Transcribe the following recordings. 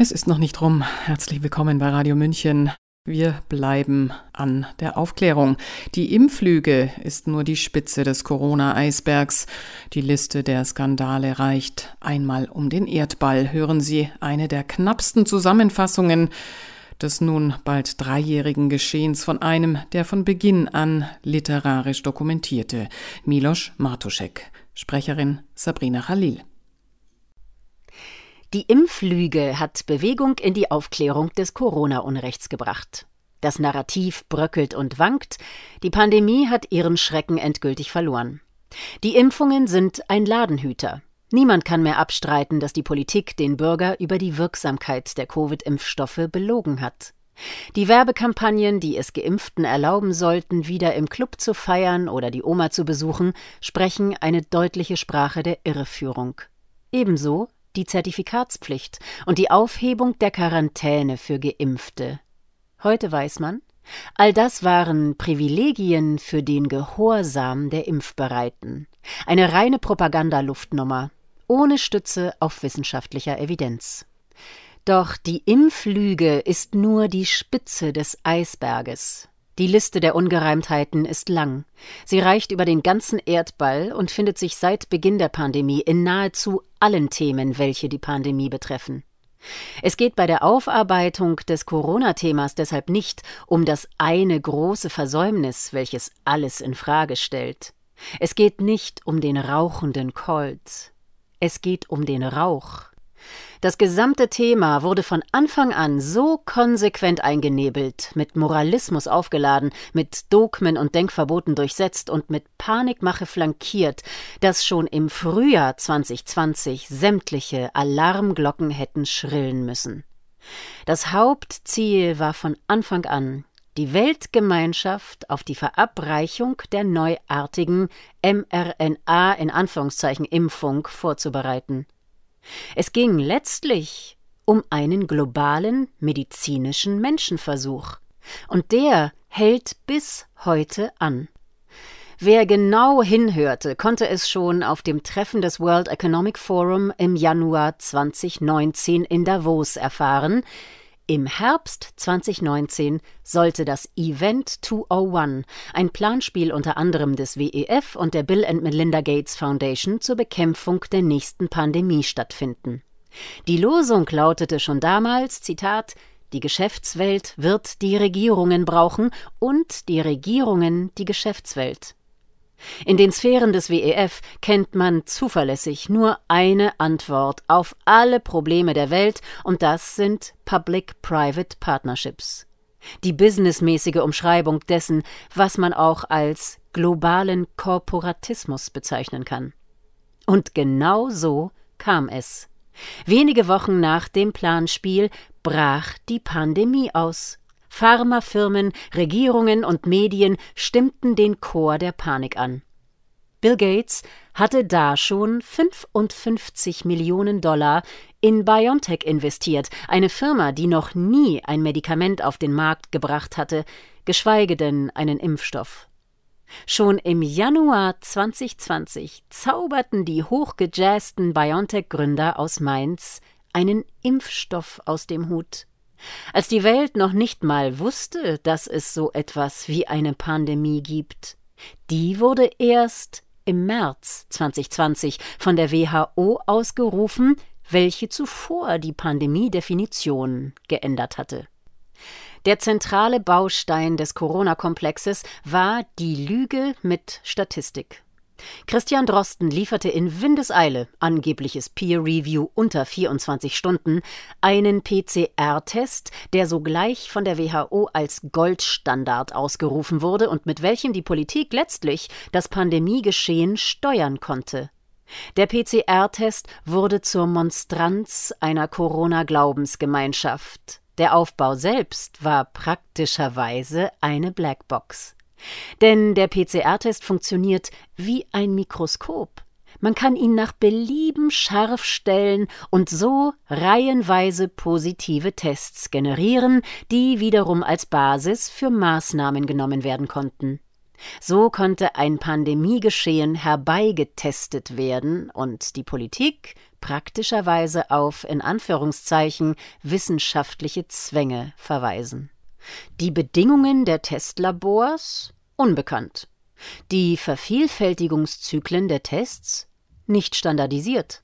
Es ist noch nicht rum. Herzlich willkommen bei Radio München. Wir bleiben an der Aufklärung. Die Impflüge ist nur die Spitze des Corona-Eisbergs. Die Liste der Skandale reicht einmal um den Erdball. Hören Sie eine der knappsten Zusammenfassungen des nun bald dreijährigen Geschehens von einem, der von Beginn an literarisch dokumentierte, Milos Martuszek. Sprecherin Sabrina Khalil. Die Impflüge hat Bewegung in die Aufklärung des Corona-Unrechts gebracht. Das Narrativ bröckelt und wankt, die Pandemie hat ihren Schrecken endgültig verloren. Die Impfungen sind ein Ladenhüter. Niemand kann mehr abstreiten, dass die Politik den Bürger über die Wirksamkeit der Covid-Impfstoffe belogen hat. Die Werbekampagnen, die es Geimpften erlauben sollten, wieder im Club zu feiern oder die Oma zu besuchen, sprechen eine deutliche Sprache der Irreführung. Ebenso die Zertifikatspflicht und die Aufhebung der Quarantäne für Geimpfte. Heute weiß man, all das waren Privilegien für den Gehorsam der Impfbereiten. Eine reine Propagandaluftnummer, ohne Stütze auf wissenschaftlicher Evidenz. Doch die Impflüge ist nur die Spitze des Eisberges. Die Liste der Ungereimtheiten ist lang. Sie reicht über den ganzen Erdball und findet sich seit Beginn der Pandemie in nahezu allen Themen, welche die Pandemie betreffen. Es geht bei der Aufarbeitung des Corona-Themas deshalb nicht um das eine große Versäumnis, welches alles in Frage stellt. Es geht nicht um den rauchenden Colt. Es geht um den Rauch. Das gesamte Thema wurde von Anfang an so konsequent eingenebelt, mit Moralismus aufgeladen, mit Dogmen und Denkverboten durchsetzt und mit Panikmache flankiert, dass schon im Frühjahr 2020 sämtliche Alarmglocken hätten schrillen müssen. Das Hauptziel war von Anfang an, die Weltgemeinschaft auf die Verabreichung der neuartigen mRNA in Anführungszeichen Impfung vorzubereiten. Es ging letztlich um einen globalen medizinischen Menschenversuch. Und der hält bis heute an. Wer genau hinhörte, konnte es schon auf dem Treffen des World Economic Forum im Januar 2019 in Davos erfahren, im Herbst 2019 sollte das Event 201, ein Planspiel unter anderem des WEF und der Bill and Melinda Gates Foundation zur Bekämpfung der nächsten Pandemie stattfinden. Die Losung lautete schon damals, Zitat, die Geschäftswelt wird die Regierungen brauchen und die Regierungen die Geschäftswelt. In den Sphären des WEF kennt man zuverlässig nur eine Antwort auf alle Probleme der Welt, und das sind Public-Private Partnerships. Die businessmäßige Umschreibung dessen, was man auch als globalen Korporatismus bezeichnen kann. Und genau so kam es. Wenige Wochen nach dem Planspiel brach die Pandemie aus. Pharmafirmen, Regierungen und Medien stimmten den Chor der Panik an. Bill Gates hatte da schon 55 Millionen Dollar in BioNTech investiert, eine Firma, die noch nie ein Medikament auf den Markt gebracht hatte, geschweige denn einen Impfstoff. Schon im Januar 2020 zauberten die hochgejazzten BioNTech-Gründer aus Mainz einen Impfstoff aus dem Hut. Als die Welt noch nicht mal wusste, dass es so etwas wie eine Pandemie gibt. Die wurde erst im März 2020 von der WHO ausgerufen, welche zuvor die Pandemiedefinition geändert hatte. Der zentrale Baustein des Corona-Komplexes war die Lüge mit Statistik. Christian Drosten lieferte in Windeseile, angebliches Peer Review unter 24 Stunden, einen PCR-Test, der sogleich von der WHO als Goldstandard ausgerufen wurde und mit welchem die Politik letztlich das Pandemiegeschehen steuern konnte. Der PCR-Test wurde zur Monstranz einer Corona-Glaubensgemeinschaft. Der Aufbau selbst war praktischerweise eine Blackbox. Denn der PCR-Test funktioniert wie ein Mikroskop. Man kann ihn nach Belieben scharf stellen und so reihenweise positive Tests generieren, die wiederum als Basis für Maßnahmen genommen werden konnten. So konnte ein Pandemiegeschehen herbeigetestet werden und die Politik praktischerweise auf in Anführungszeichen wissenschaftliche Zwänge verweisen. Die Bedingungen der Testlabors unbekannt. Die Vervielfältigungszyklen der Tests nicht standardisiert.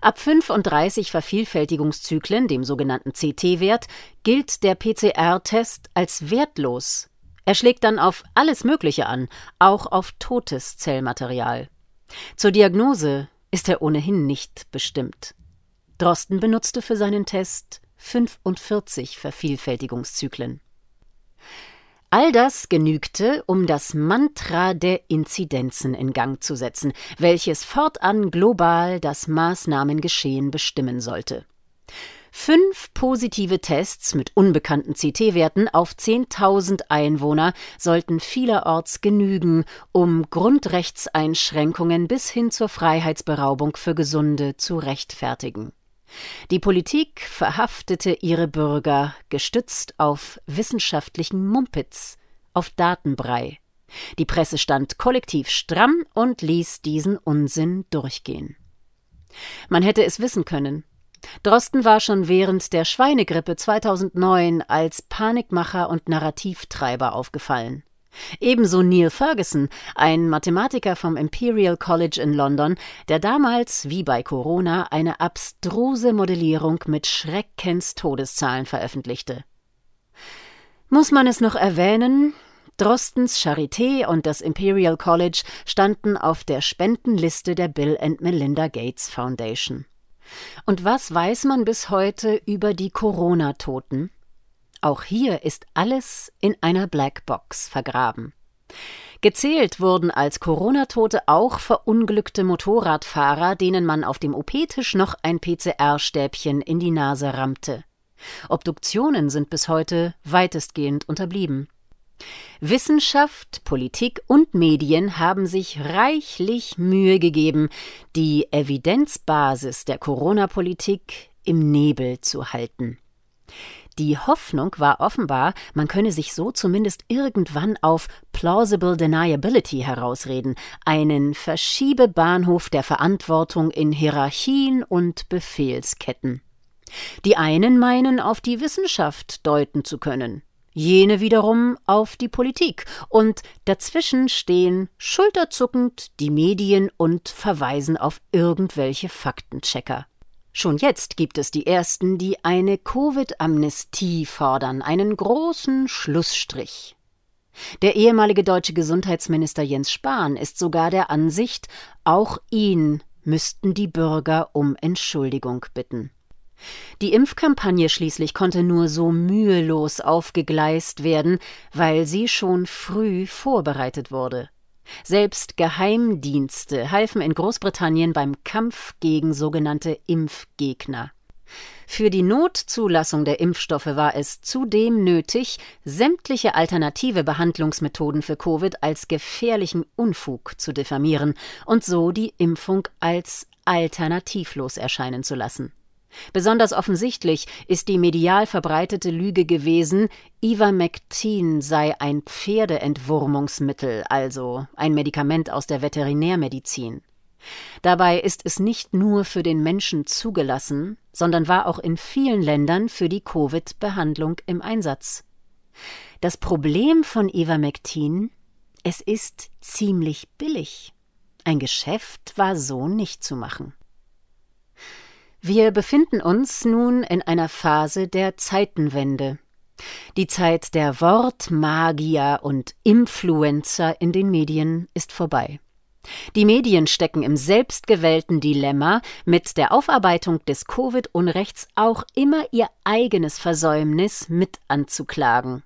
Ab 35 Vervielfältigungszyklen, dem sogenannten CT-Wert, gilt der PCR-Test als wertlos. Er schlägt dann auf alles Mögliche an, auch auf totes Zellmaterial. Zur Diagnose ist er ohnehin nicht bestimmt. Drosten benutzte für seinen Test 45 Vervielfältigungszyklen. All das genügte, um das Mantra der Inzidenzen in Gang zu setzen, welches fortan global das Maßnahmengeschehen bestimmen sollte. Fünf positive Tests mit unbekannten CT-Werten auf 10.000 Einwohner sollten vielerorts genügen, um Grundrechtseinschränkungen bis hin zur Freiheitsberaubung für Gesunde zu rechtfertigen. Die Politik verhaftete ihre Bürger gestützt auf wissenschaftlichen Mumpitz, auf Datenbrei. Die Presse stand kollektiv stramm und ließ diesen Unsinn durchgehen. Man hätte es wissen können. Drosten war schon während der Schweinegrippe 2009 als Panikmacher und Narrativtreiber aufgefallen. Ebenso Neil Ferguson, ein Mathematiker vom Imperial College in London, der damals, wie bei Corona, eine abstruse Modellierung mit Schreckenstodeszahlen veröffentlichte. Muss man es noch erwähnen? Drostens Charité und das Imperial College standen auf der Spendenliste der Bill and Melinda Gates Foundation. Und was weiß man bis heute über die Corona-Toten? Auch hier ist alles in einer Blackbox vergraben. Gezählt wurden als Corona-Tote auch verunglückte Motorradfahrer, denen man auf dem OP-Tisch noch ein PCR-Stäbchen in die Nase rammte. Obduktionen sind bis heute weitestgehend unterblieben. Wissenschaft, Politik und Medien haben sich reichlich Mühe gegeben, die Evidenzbasis der Corona-Politik im Nebel zu halten. Die Hoffnung war offenbar, man könne sich so zumindest irgendwann auf Plausible Deniability herausreden, einen Verschiebebahnhof der Verantwortung in Hierarchien und Befehlsketten. Die einen meinen, auf die Wissenschaft deuten zu können, jene wiederum auf die Politik, und dazwischen stehen schulterzuckend die Medien und verweisen auf irgendwelche Faktenchecker. Schon jetzt gibt es die ersten, die eine Covid-Amnestie fordern, einen großen Schlussstrich. Der ehemalige deutsche Gesundheitsminister Jens Spahn ist sogar der Ansicht, auch ihn müssten die Bürger um Entschuldigung bitten. Die Impfkampagne schließlich konnte nur so mühelos aufgegleist werden, weil sie schon früh vorbereitet wurde. Selbst Geheimdienste halfen in Großbritannien beim Kampf gegen sogenannte Impfgegner. Für die Notzulassung der Impfstoffe war es zudem nötig, sämtliche alternative Behandlungsmethoden für Covid als gefährlichen Unfug zu diffamieren und so die Impfung als alternativlos erscheinen zu lassen. Besonders offensichtlich ist die medial verbreitete Lüge gewesen, Ivermectin sei ein Pferdeentwurmungsmittel, also ein Medikament aus der Veterinärmedizin. Dabei ist es nicht nur für den Menschen zugelassen, sondern war auch in vielen Ländern für die Covid-Behandlung im Einsatz. Das Problem von Ivermectin, es ist ziemlich billig. Ein Geschäft war so nicht zu machen. Wir befinden uns nun in einer Phase der Zeitenwende. Die Zeit der Wortmagier und Influencer in den Medien ist vorbei. Die Medien stecken im selbstgewählten Dilemma, mit der Aufarbeitung des Covid-Unrechts auch immer ihr eigenes Versäumnis mit anzuklagen.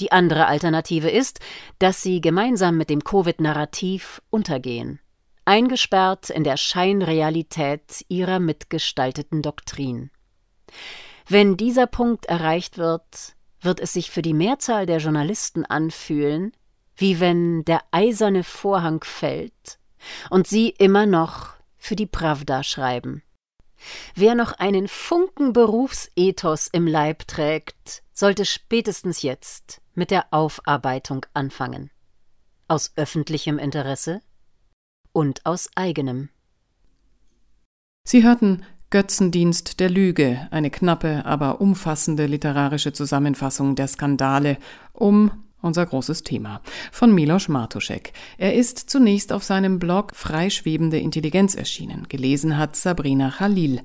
Die andere Alternative ist, dass sie gemeinsam mit dem Covid-Narrativ untergehen eingesperrt in der Scheinrealität ihrer mitgestalteten Doktrin. Wenn dieser Punkt erreicht wird, wird es sich für die Mehrzahl der Journalisten anfühlen, wie wenn der eiserne Vorhang fällt und sie immer noch für die Pravda schreiben. Wer noch einen Funken Berufsethos im Leib trägt, sollte spätestens jetzt mit der Aufarbeitung anfangen. Aus öffentlichem Interesse und aus eigenem. Sie hörten Götzendienst der Lüge, eine knappe, aber umfassende literarische Zusammenfassung der Skandale um unser großes Thema. Von Milos Martuschek. Er ist zunächst auf seinem Blog Freischwebende Intelligenz erschienen. Gelesen hat Sabrina Khalil.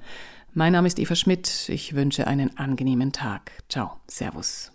Mein Name ist Eva Schmidt. Ich wünsche einen angenehmen Tag. Ciao. Servus.